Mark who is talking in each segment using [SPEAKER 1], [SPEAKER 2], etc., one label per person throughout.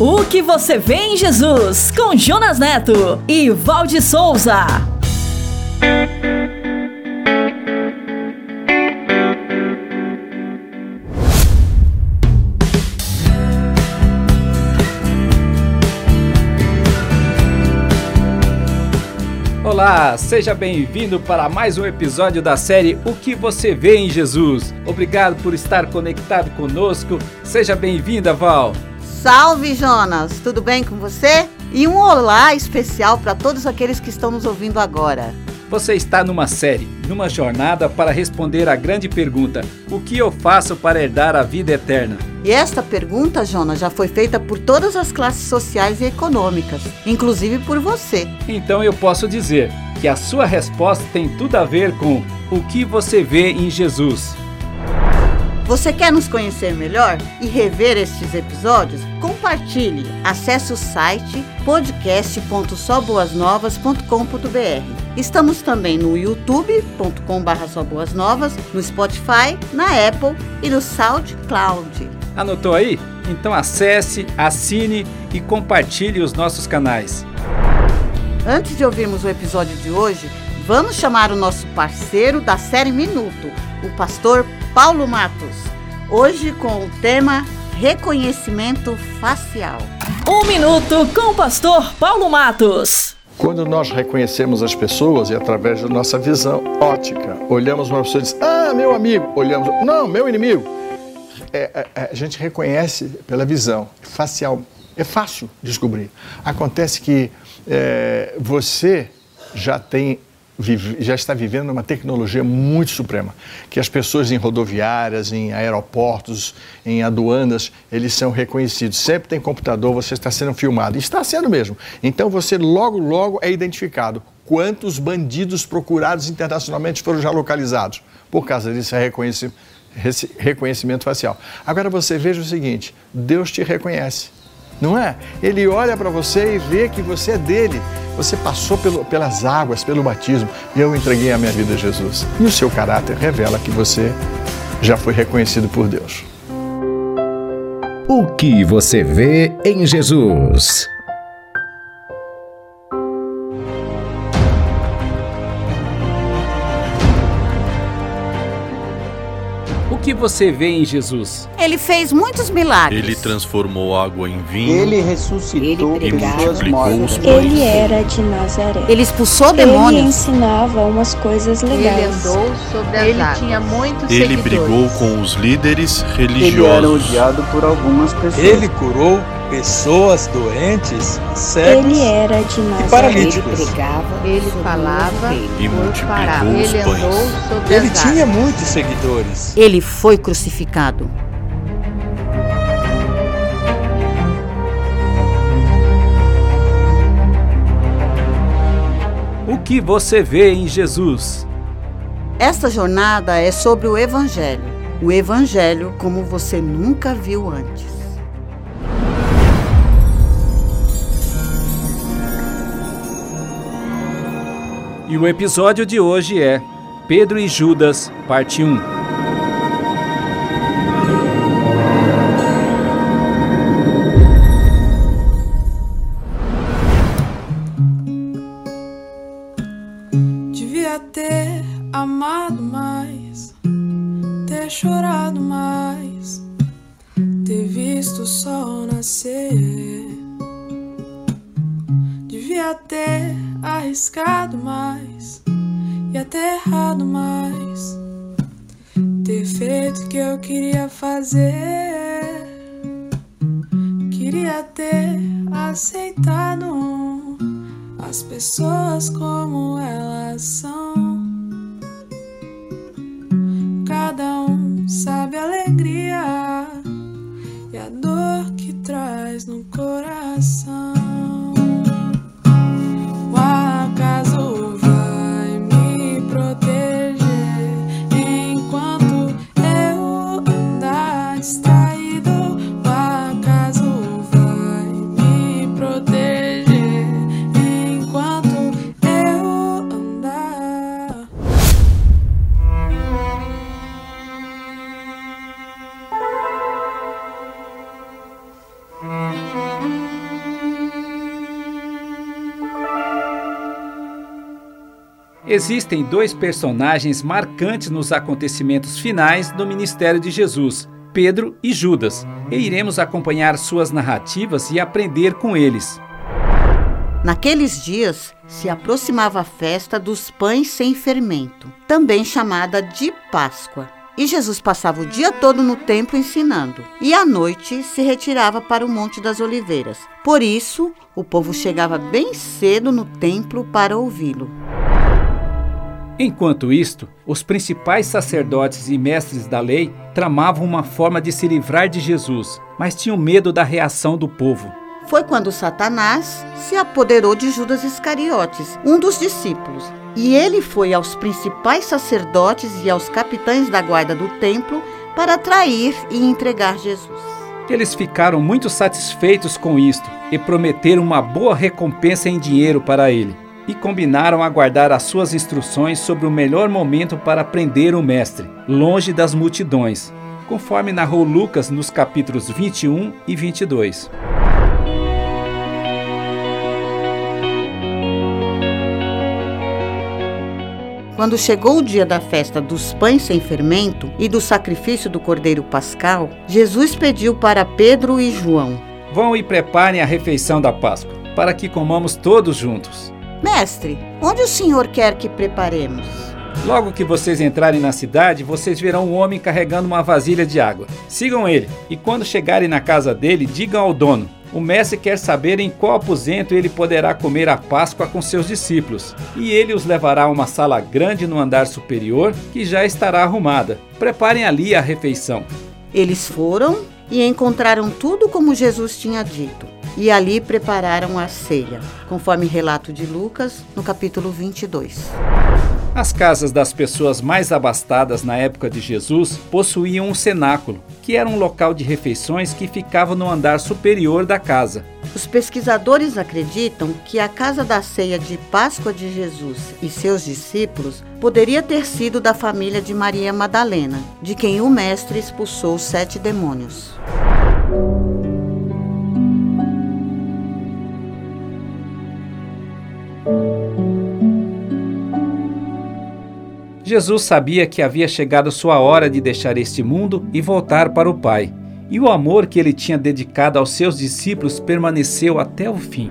[SPEAKER 1] O que você vê em Jesus, com Jonas Neto e Valde Souza.
[SPEAKER 2] Olá, seja bem-vindo para mais um episódio da série O que você vê em Jesus. Obrigado por estar conectado conosco. Seja bem-vinda, Val.
[SPEAKER 3] Salve, Jonas! Tudo bem com você? E um olá especial para todos aqueles que estão nos ouvindo agora.
[SPEAKER 2] Você está numa série, numa jornada para responder a grande pergunta: O que eu faço para herdar a vida eterna?
[SPEAKER 3] E esta pergunta, Jonas, já foi feita por todas as classes sociais e econômicas, inclusive por você.
[SPEAKER 2] Então eu posso dizer que a sua resposta tem tudo a ver com o que você vê em Jesus.
[SPEAKER 3] Você quer nos conhecer melhor e rever estes episódios? Compartilhe. Acesse o site podcast.soboasnovas.com.br. Estamos também no youtube.com.br soboasnovas, no Spotify, na Apple e no SoundCloud.
[SPEAKER 2] Anotou aí? Então acesse, assine e compartilhe os nossos canais.
[SPEAKER 3] Antes de ouvirmos o episódio de hoje, vamos chamar o nosso parceiro da série Minuto, o pastor Paulo Matos. Hoje com o tema Reconhecimento Facial.
[SPEAKER 1] Um minuto com o pastor Paulo Matos.
[SPEAKER 4] Quando nós reconhecemos as pessoas e através da nossa visão ótica, olhamos uma pessoa e diz, ah, meu amigo, olhamos, não, meu inimigo. É, é, a gente reconhece pela visão facial. É fácil descobrir. Acontece que é, você já tem vive, já está vivendo uma tecnologia muito suprema, que as pessoas em rodoviárias, em aeroportos, em aduanas, eles são reconhecidos. Sempre tem computador, você está sendo filmado. Está sendo mesmo. Então você logo, logo é identificado. Quantos bandidos procurados internacionalmente foram já localizados? Por causa disso, é reconhecimento, reconhecimento facial. Agora você veja o seguinte: Deus te reconhece não é? Ele olha para você e vê que você é dele. Você passou pelo, pelas águas, pelo batismo, e eu entreguei a minha vida a Jesus. E o seu caráter revela que você já foi reconhecido por Deus.
[SPEAKER 5] O que você vê em Jesus?
[SPEAKER 2] Que você vê em Jesus?
[SPEAKER 3] Ele fez muitos milagres.
[SPEAKER 6] Ele transformou água em vinho.
[SPEAKER 7] Ele ressuscitou
[SPEAKER 6] ele pessoas mortas.
[SPEAKER 8] Ele era de Nazaré.
[SPEAKER 3] Ele expulsou demônios.
[SPEAKER 8] Ele ensinava umas coisas legais.
[SPEAKER 9] Ele andou sobre as Ele águas. tinha muitos
[SPEAKER 6] Ele
[SPEAKER 9] seguidores.
[SPEAKER 6] brigou com os líderes religiosos. Ele
[SPEAKER 7] era odiado por algumas pessoas.
[SPEAKER 10] Ele curou pessoas doentes, cegos
[SPEAKER 8] ele era de Nazaré.
[SPEAKER 10] e paralíticos.
[SPEAKER 9] Ele pregava, ele falava
[SPEAKER 6] e multiplicou os
[SPEAKER 9] ele
[SPEAKER 6] pães.
[SPEAKER 10] Ele tinha muitos seguidores.
[SPEAKER 3] Ele foi crucificado.
[SPEAKER 2] O que você vê em Jesus?
[SPEAKER 3] Esta jornada é sobre o Evangelho. O Evangelho como você nunca viu antes.
[SPEAKER 2] E o episódio de hoje é Pedro e Judas, parte 1.
[SPEAKER 11] Mais e até errado mais. Ter feito o que eu queria fazer. Queria ter aceitado as pessoas como elas são. Cada um sabe a
[SPEAKER 2] Existem dois personagens marcantes nos acontecimentos finais do ministério de Jesus, Pedro e Judas, e iremos acompanhar suas narrativas e aprender com eles.
[SPEAKER 3] Naqueles dias se aproximava a festa dos pães sem fermento, também chamada de Páscoa. E Jesus passava o dia todo no templo ensinando, e à noite se retirava para o Monte das Oliveiras. Por isso, o povo chegava bem cedo no templo para ouvi-lo.
[SPEAKER 2] Enquanto isto, os principais sacerdotes e mestres da lei tramavam uma forma de se livrar de Jesus, mas tinham medo da reação do povo.
[SPEAKER 3] Foi quando Satanás se apoderou de Judas Iscariotes, um dos discípulos, e ele foi aos principais sacerdotes e aos capitães da guarda do templo para trair e entregar Jesus.
[SPEAKER 2] Eles ficaram muito satisfeitos com isto e prometeram uma boa recompensa em dinheiro para ele. E combinaram aguardar as suas instruções sobre o melhor momento para prender o mestre, longe das multidões, conforme narrou Lucas nos capítulos 21 e 22.
[SPEAKER 3] Quando chegou o dia da festa dos pães sem fermento e do sacrifício do cordeiro pascal, Jesus pediu para Pedro e João:
[SPEAKER 2] Vão e preparem a refeição da Páscoa, para que comamos todos juntos.
[SPEAKER 3] Mestre, onde o senhor quer que preparemos?
[SPEAKER 2] Logo que vocês entrarem na cidade, vocês verão um homem carregando uma vasilha de água. Sigam ele, e quando chegarem na casa dele, digam ao dono: o mestre quer saber em qual aposento ele poderá comer a Páscoa com seus discípulos, e ele os levará a uma sala grande no andar superior, que já estará arrumada. Preparem ali a refeição.
[SPEAKER 3] Eles foram e encontraram tudo como Jesus tinha dito, e ali prepararam a ceia, conforme relato de Lucas, no capítulo 22.
[SPEAKER 2] As casas das pessoas mais abastadas na época de Jesus possuíam um cenáculo, que era um local de refeições que ficava no andar superior da casa.
[SPEAKER 3] Os pesquisadores acreditam que a casa da ceia de Páscoa de Jesus e seus discípulos poderia ter sido da família de Maria Madalena, de quem o Mestre expulsou sete demônios.
[SPEAKER 2] Jesus sabia que havia chegado sua hora de deixar este mundo e voltar para o Pai, e o amor que ele tinha dedicado aos seus discípulos permaneceu até o fim.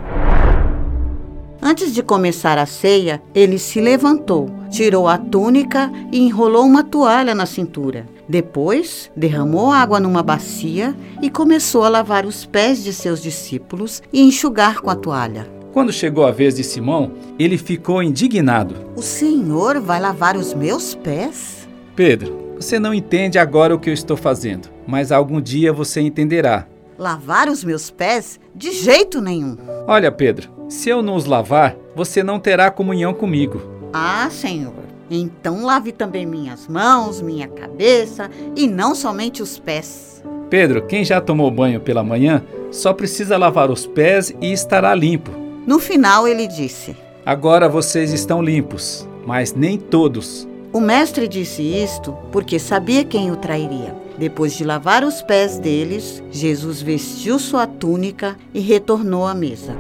[SPEAKER 3] Antes de começar a ceia, ele se levantou, tirou a túnica e enrolou uma toalha na cintura. Depois, derramou água numa bacia e começou a lavar os pés de seus discípulos e enxugar com a toalha.
[SPEAKER 2] Quando chegou a vez de Simão, ele ficou indignado.
[SPEAKER 3] O Senhor vai lavar os meus pés?
[SPEAKER 2] Pedro, você não entende agora o que eu estou fazendo, mas algum dia você entenderá.
[SPEAKER 3] Lavar os meus pés? De jeito nenhum.
[SPEAKER 2] Olha, Pedro, se eu não os lavar, você não terá comunhão comigo.
[SPEAKER 3] Ah, Senhor. Então lave também minhas mãos, minha cabeça e não somente os pés.
[SPEAKER 2] Pedro, quem já tomou banho pela manhã só precisa lavar os pés e estará limpo.
[SPEAKER 3] No final, ele disse:
[SPEAKER 2] Agora vocês estão limpos, mas nem todos.
[SPEAKER 3] O mestre disse isto porque sabia quem o trairia. Depois de lavar os pés deles, Jesus vestiu sua túnica e retornou à mesa.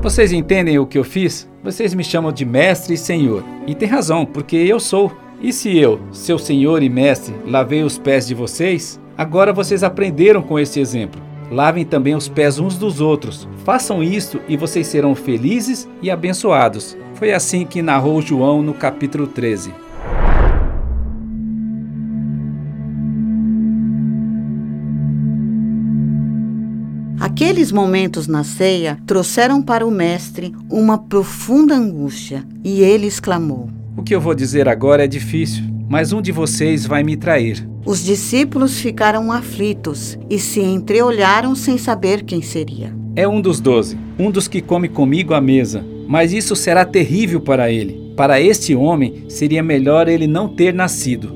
[SPEAKER 2] Vocês entendem o que eu fiz? Vocês me chamam de mestre e senhor. E tem razão, porque eu sou. E se eu, seu senhor e mestre, lavei os pés de vocês, agora vocês aprenderam com esse exemplo. Lavem também os pés uns dos outros. Façam isto e vocês serão felizes e abençoados. Foi assim que narrou João no capítulo 13.
[SPEAKER 3] Aqueles momentos na ceia trouxeram para o mestre uma profunda angústia e ele exclamou:
[SPEAKER 2] O que eu vou dizer agora é difícil, mas um de vocês vai me trair.
[SPEAKER 3] Os discípulos ficaram aflitos e se entreolharam sem saber quem seria.
[SPEAKER 2] É um dos doze, um dos que come comigo à mesa. Mas isso será terrível para ele. Para este homem, seria melhor ele não ter nascido.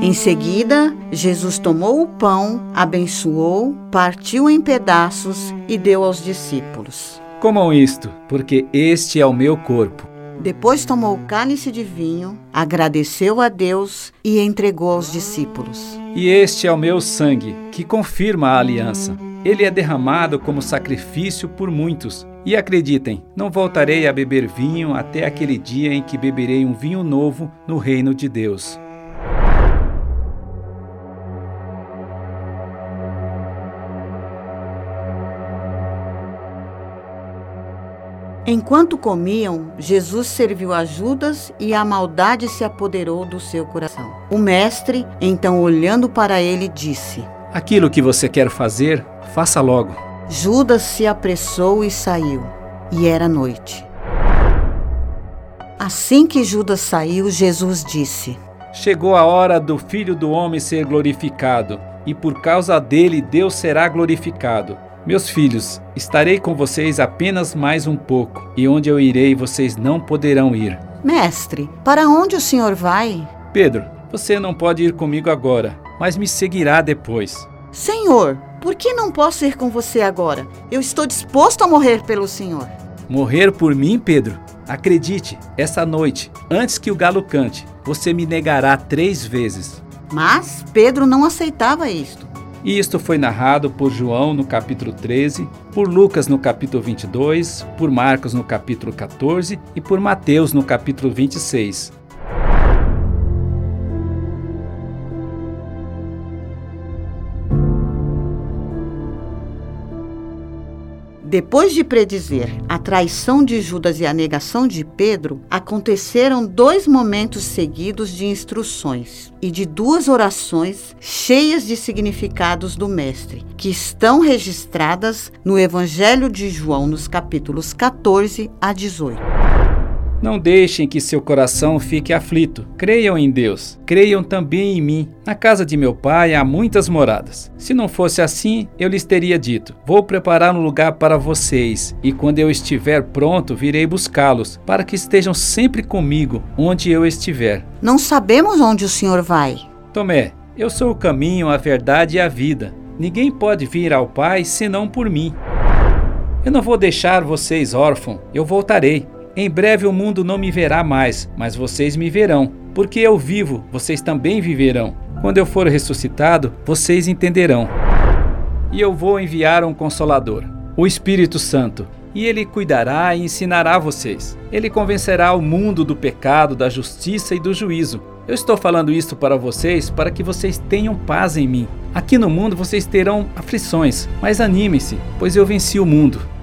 [SPEAKER 3] Em seguida, Jesus tomou o pão, abençoou, partiu em pedaços e deu aos discípulos.
[SPEAKER 2] Comam isto, porque este é o meu corpo.
[SPEAKER 3] Depois tomou o cálice de vinho, agradeceu a Deus e entregou aos discípulos.
[SPEAKER 2] E este é o meu sangue, que confirma a aliança. Ele é derramado como sacrifício por muitos. E acreditem, não voltarei a beber vinho até aquele dia em que beberei um vinho novo no reino de Deus.
[SPEAKER 3] Enquanto comiam, Jesus serviu a Judas e a maldade se apoderou do seu coração. O mestre, então olhando para ele, disse:
[SPEAKER 2] Aquilo que você quer fazer, faça logo.
[SPEAKER 3] Judas se apressou e saiu, e era noite. Assim que Judas saiu, Jesus disse:
[SPEAKER 2] Chegou a hora do Filho do Homem ser glorificado, e por causa dele Deus será glorificado. Meus filhos, estarei com vocês apenas mais um pouco, e onde eu irei vocês não poderão ir.
[SPEAKER 3] Mestre, para onde o senhor vai?
[SPEAKER 2] Pedro, você não pode ir comigo agora, mas me seguirá depois.
[SPEAKER 3] Senhor, por que não posso ir com você agora? Eu estou disposto a morrer pelo senhor.
[SPEAKER 2] Morrer por mim, Pedro? Acredite, essa noite, antes que o galo cante, você me negará três vezes.
[SPEAKER 3] Mas Pedro não aceitava isto.
[SPEAKER 2] E isto foi narrado por João no capítulo 13, por Lucas no capítulo 22, por Marcos no capítulo 14 e por Mateus no capítulo 26.
[SPEAKER 3] Depois de predizer a traição de Judas e a negação de Pedro, aconteceram dois momentos seguidos de instruções e de duas orações cheias de significados do Mestre, que estão registradas no Evangelho de João, nos capítulos 14 a 18.
[SPEAKER 2] Não deixem que seu coração fique aflito. Creiam em Deus. Creiam também em mim. Na casa de meu pai há muitas moradas. Se não fosse assim, eu lhes teria dito: Vou preparar um lugar para vocês, e quando eu estiver pronto, virei buscá-los, para que estejam sempre comigo, onde eu estiver.
[SPEAKER 3] Não sabemos onde o senhor vai.
[SPEAKER 2] Tomé, eu sou o caminho, a verdade e a vida. Ninguém pode vir ao Pai senão por mim. Eu não vou deixar vocês órfãos, eu voltarei. Em breve o mundo não me verá mais, mas vocês me verão. Porque eu vivo, vocês também viverão. Quando eu for ressuscitado, vocês entenderão. E eu vou enviar um consolador, o Espírito Santo, e ele cuidará e ensinará vocês. Ele convencerá o mundo do pecado, da justiça e do juízo. Eu estou falando isto para vocês para que vocês tenham paz em mim. Aqui no mundo vocês terão aflições, mas animem-se, pois eu venci o mundo.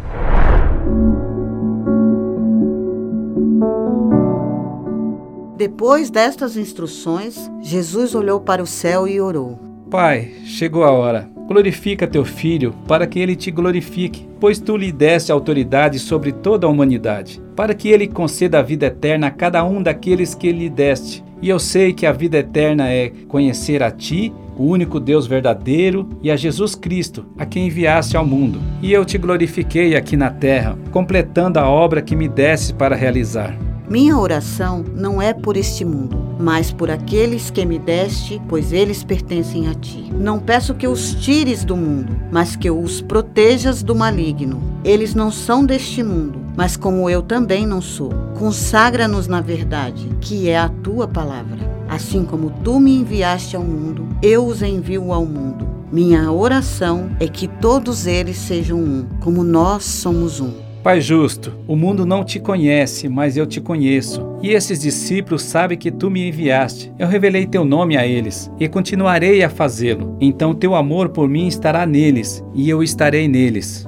[SPEAKER 3] Depois destas instruções, Jesus olhou para o céu e orou:
[SPEAKER 2] Pai, chegou a hora. Glorifica teu filho, para que ele te glorifique, pois tu lhe deste autoridade sobre toda a humanidade, para que ele conceda a vida eterna a cada um daqueles que lhe deste. E eu sei que a vida eterna é conhecer a ti, o único Deus verdadeiro, e a Jesus Cristo, a quem enviaste ao mundo. E eu te glorifiquei aqui na terra, completando a obra que me deste para realizar.
[SPEAKER 3] Minha oração não é por este mundo, mas por aqueles que me deste, pois eles pertencem a ti. Não peço que os tires do mundo, mas que os protejas do maligno. Eles não são deste mundo, mas como eu também não sou. Consagra-nos na verdade, que é a tua palavra. Assim como tu me enviaste ao mundo, eu os envio ao mundo. Minha oração é que todos eles sejam um, como nós somos um.
[SPEAKER 2] Pai justo, o mundo não te conhece, mas eu te conheço. E esses discípulos sabem que tu me enviaste. Eu revelei teu nome a eles e continuarei a fazê-lo. Então teu amor por mim estará neles e eu estarei neles.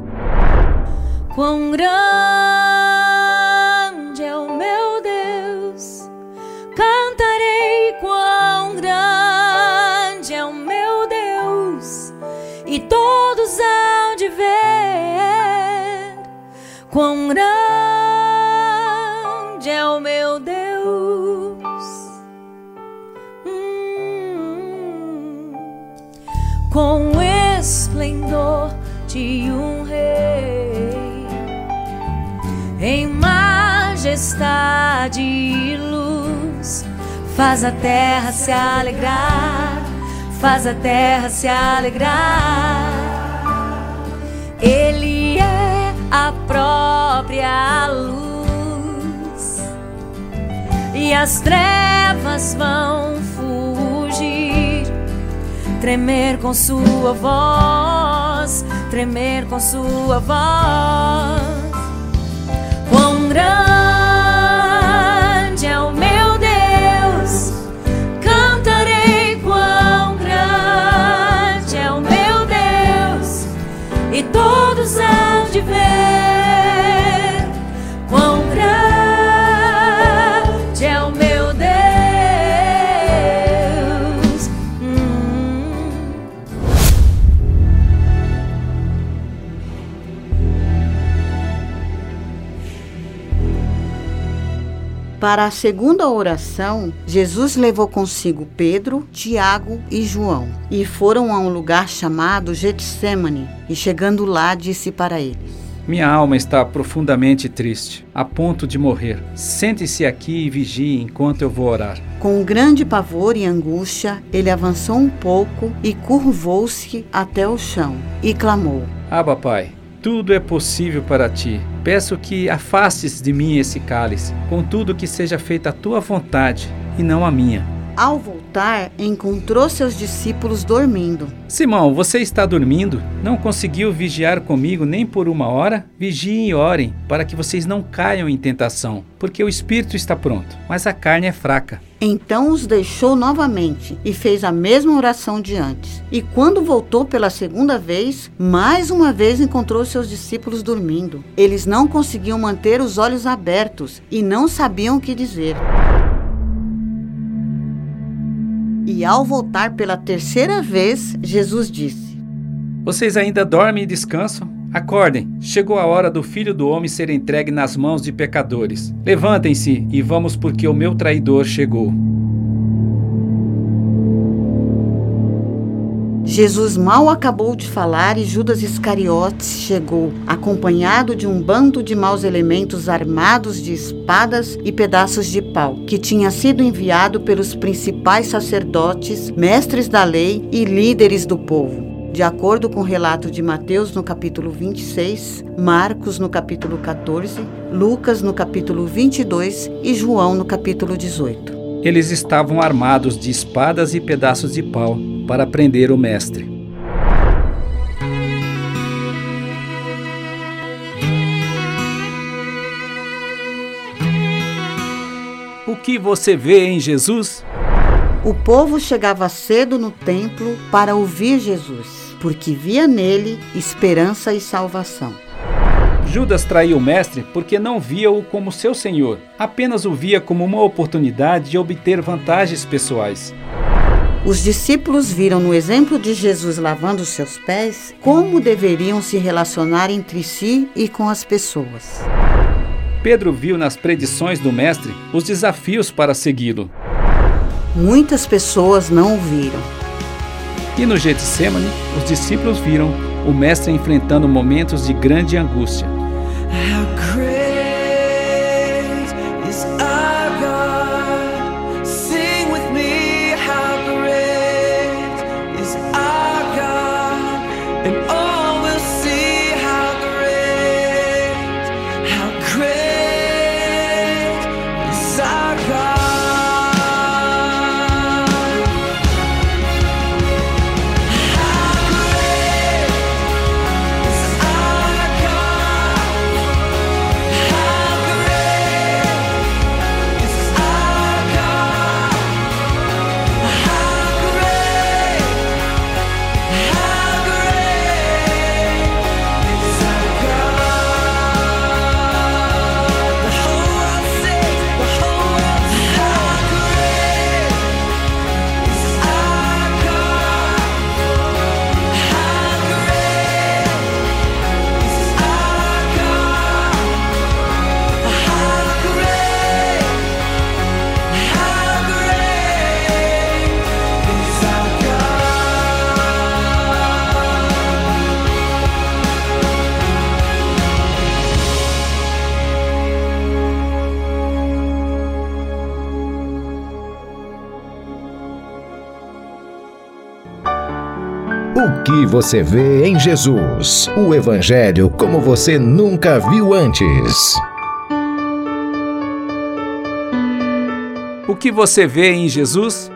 [SPEAKER 12] Quão grande é o meu Deus, cantarei quão grande é o meu Deus, e todos quão grande é o meu Deus. Hum, com o esplendor de um rei, em majestade e luz, faz a terra se alegrar, faz a terra se alegrar. Ele é a própria luz, e as trevas vão fugir, tremer com sua voz tremer com sua voz. Quão grande
[SPEAKER 3] Para a segunda oração, Jesus levou consigo Pedro, Tiago e João e foram a um lugar chamado Getsemane. E chegando lá, disse para eles:
[SPEAKER 2] Minha alma está profundamente triste, a ponto de morrer. Sente-se aqui e vigie enquanto eu vou orar.
[SPEAKER 3] Com grande pavor e angústia, ele avançou um pouco e curvou-se até o chão e clamou:
[SPEAKER 2] Abba, Pai, tudo é possível para ti. Peço que afastes de mim esse cálice, contudo que seja feita a tua vontade e não a minha.
[SPEAKER 3] Ao voltar, encontrou seus discípulos dormindo.
[SPEAKER 2] Simão, você está dormindo? Não conseguiu vigiar comigo nem por uma hora? Vigiem e orem, para que vocês não caiam em tentação, porque o espírito está pronto, mas a carne é fraca.
[SPEAKER 3] Então os deixou novamente e fez a mesma oração de antes. E quando voltou pela segunda vez, mais uma vez encontrou seus discípulos dormindo. Eles não conseguiam manter os olhos abertos e não sabiam o que dizer. E ao voltar pela terceira vez, Jesus disse:
[SPEAKER 2] Vocês ainda dormem e descansam? Acordem, chegou a hora do filho do homem ser entregue nas mãos de pecadores. Levantem-se e vamos, porque o meu traidor chegou.
[SPEAKER 3] Jesus mal acabou de falar e Judas Iscariotes chegou, acompanhado de um bando de maus elementos armados de espadas e pedaços de pau, que tinha sido enviado pelos principais sacerdotes, mestres da lei e líderes do povo. De acordo com o relato de Mateus no capítulo 26, Marcos no capítulo 14, Lucas no capítulo 22 e João no capítulo 18.
[SPEAKER 2] Eles estavam armados de espadas e pedaços de pau para prender o mestre. O que você vê em Jesus?
[SPEAKER 3] O povo chegava cedo no templo para ouvir Jesus, porque via nele esperança e salvação.
[SPEAKER 2] Judas traiu o mestre porque não via-o como seu senhor, apenas o via como uma oportunidade de obter vantagens pessoais.
[SPEAKER 3] Os discípulos viram no exemplo de Jesus lavando seus pés como deveriam se relacionar entre si e com as pessoas.
[SPEAKER 2] Pedro viu nas predições do mestre os desafios para segui-lo.
[SPEAKER 3] Muitas pessoas não o viram.
[SPEAKER 2] E no Getsemane, os discípulos viram o mestre enfrentando momentos de grande angústia.
[SPEAKER 5] Que você vê em Jesus? O Evangelho como você nunca viu antes.
[SPEAKER 2] O que você vê em Jesus?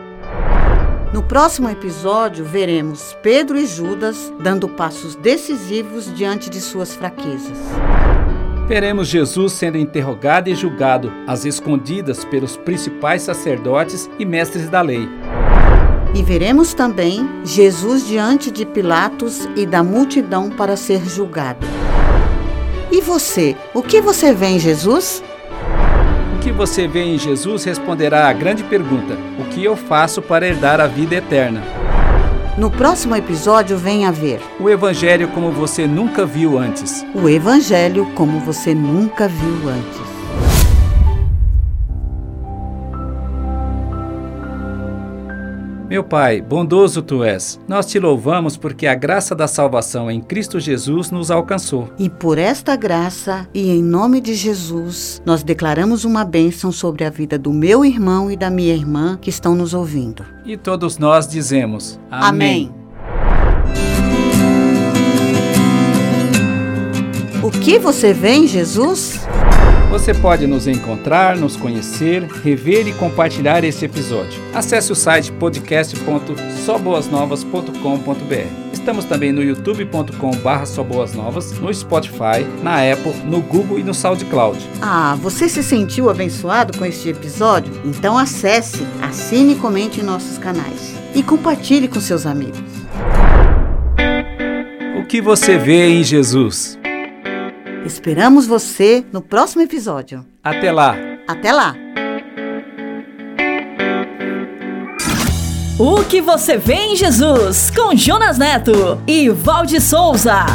[SPEAKER 3] No No próximo episódio, veremos Pedro e Judas dando passos decisivos diante de suas fraquezas.
[SPEAKER 2] Veremos Jesus sendo interrogado e julgado às escondidas pelos principais sacerdotes e mestres da lei.
[SPEAKER 3] E veremos também Jesus diante de Pilatos e da multidão para ser julgado. E você, o que você vê em Jesus?
[SPEAKER 2] O que você vê em Jesus responderá à grande pergunta: o que eu faço para herdar a vida eterna?
[SPEAKER 3] No próximo episódio, venha ver
[SPEAKER 2] o Evangelho como você nunca viu antes.
[SPEAKER 3] O Evangelho como você nunca viu antes.
[SPEAKER 2] Meu Pai, bondoso tu és, nós te louvamos porque a graça da salvação em Cristo Jesus nos alcançou.
[SPEAKER 3] E por esta graça e em nome de Jesus, nós declaramos uma bênção sobre a vida do meu irmão e da minha irmã que estão nos ouvindo.
[SPEAKER 2] E todos nós dizemos: Amém.
[SPEAKER 3] Amém. O que você vê em Jesus?
[SPEAKER 2] Você pode nos encontrar, nos conhecer, rever e compartilhar este episódio. Acesse o site podcast.soboasnovas.com.br. Estamos também no youtube.com/soboasnovas, no Spotify, na Apple, no Google e no SoundCloud.
[SPEAKER 3] Ah, você se sentiu abençoado com este episódio? Então acesse, assine e comente em nossos canais e compartilhe com seus amigos.
[SPEAKER 2] O que você vê em Jesus?
[SPEAKER 3] Esperamos você no próximo episódio.
[SPEAKER 2] Até lá.
[SPEAKER 3] Até lá.
[SPEAKER 1] O que você vê em Jesus com Jonas Neto e Valde Souza.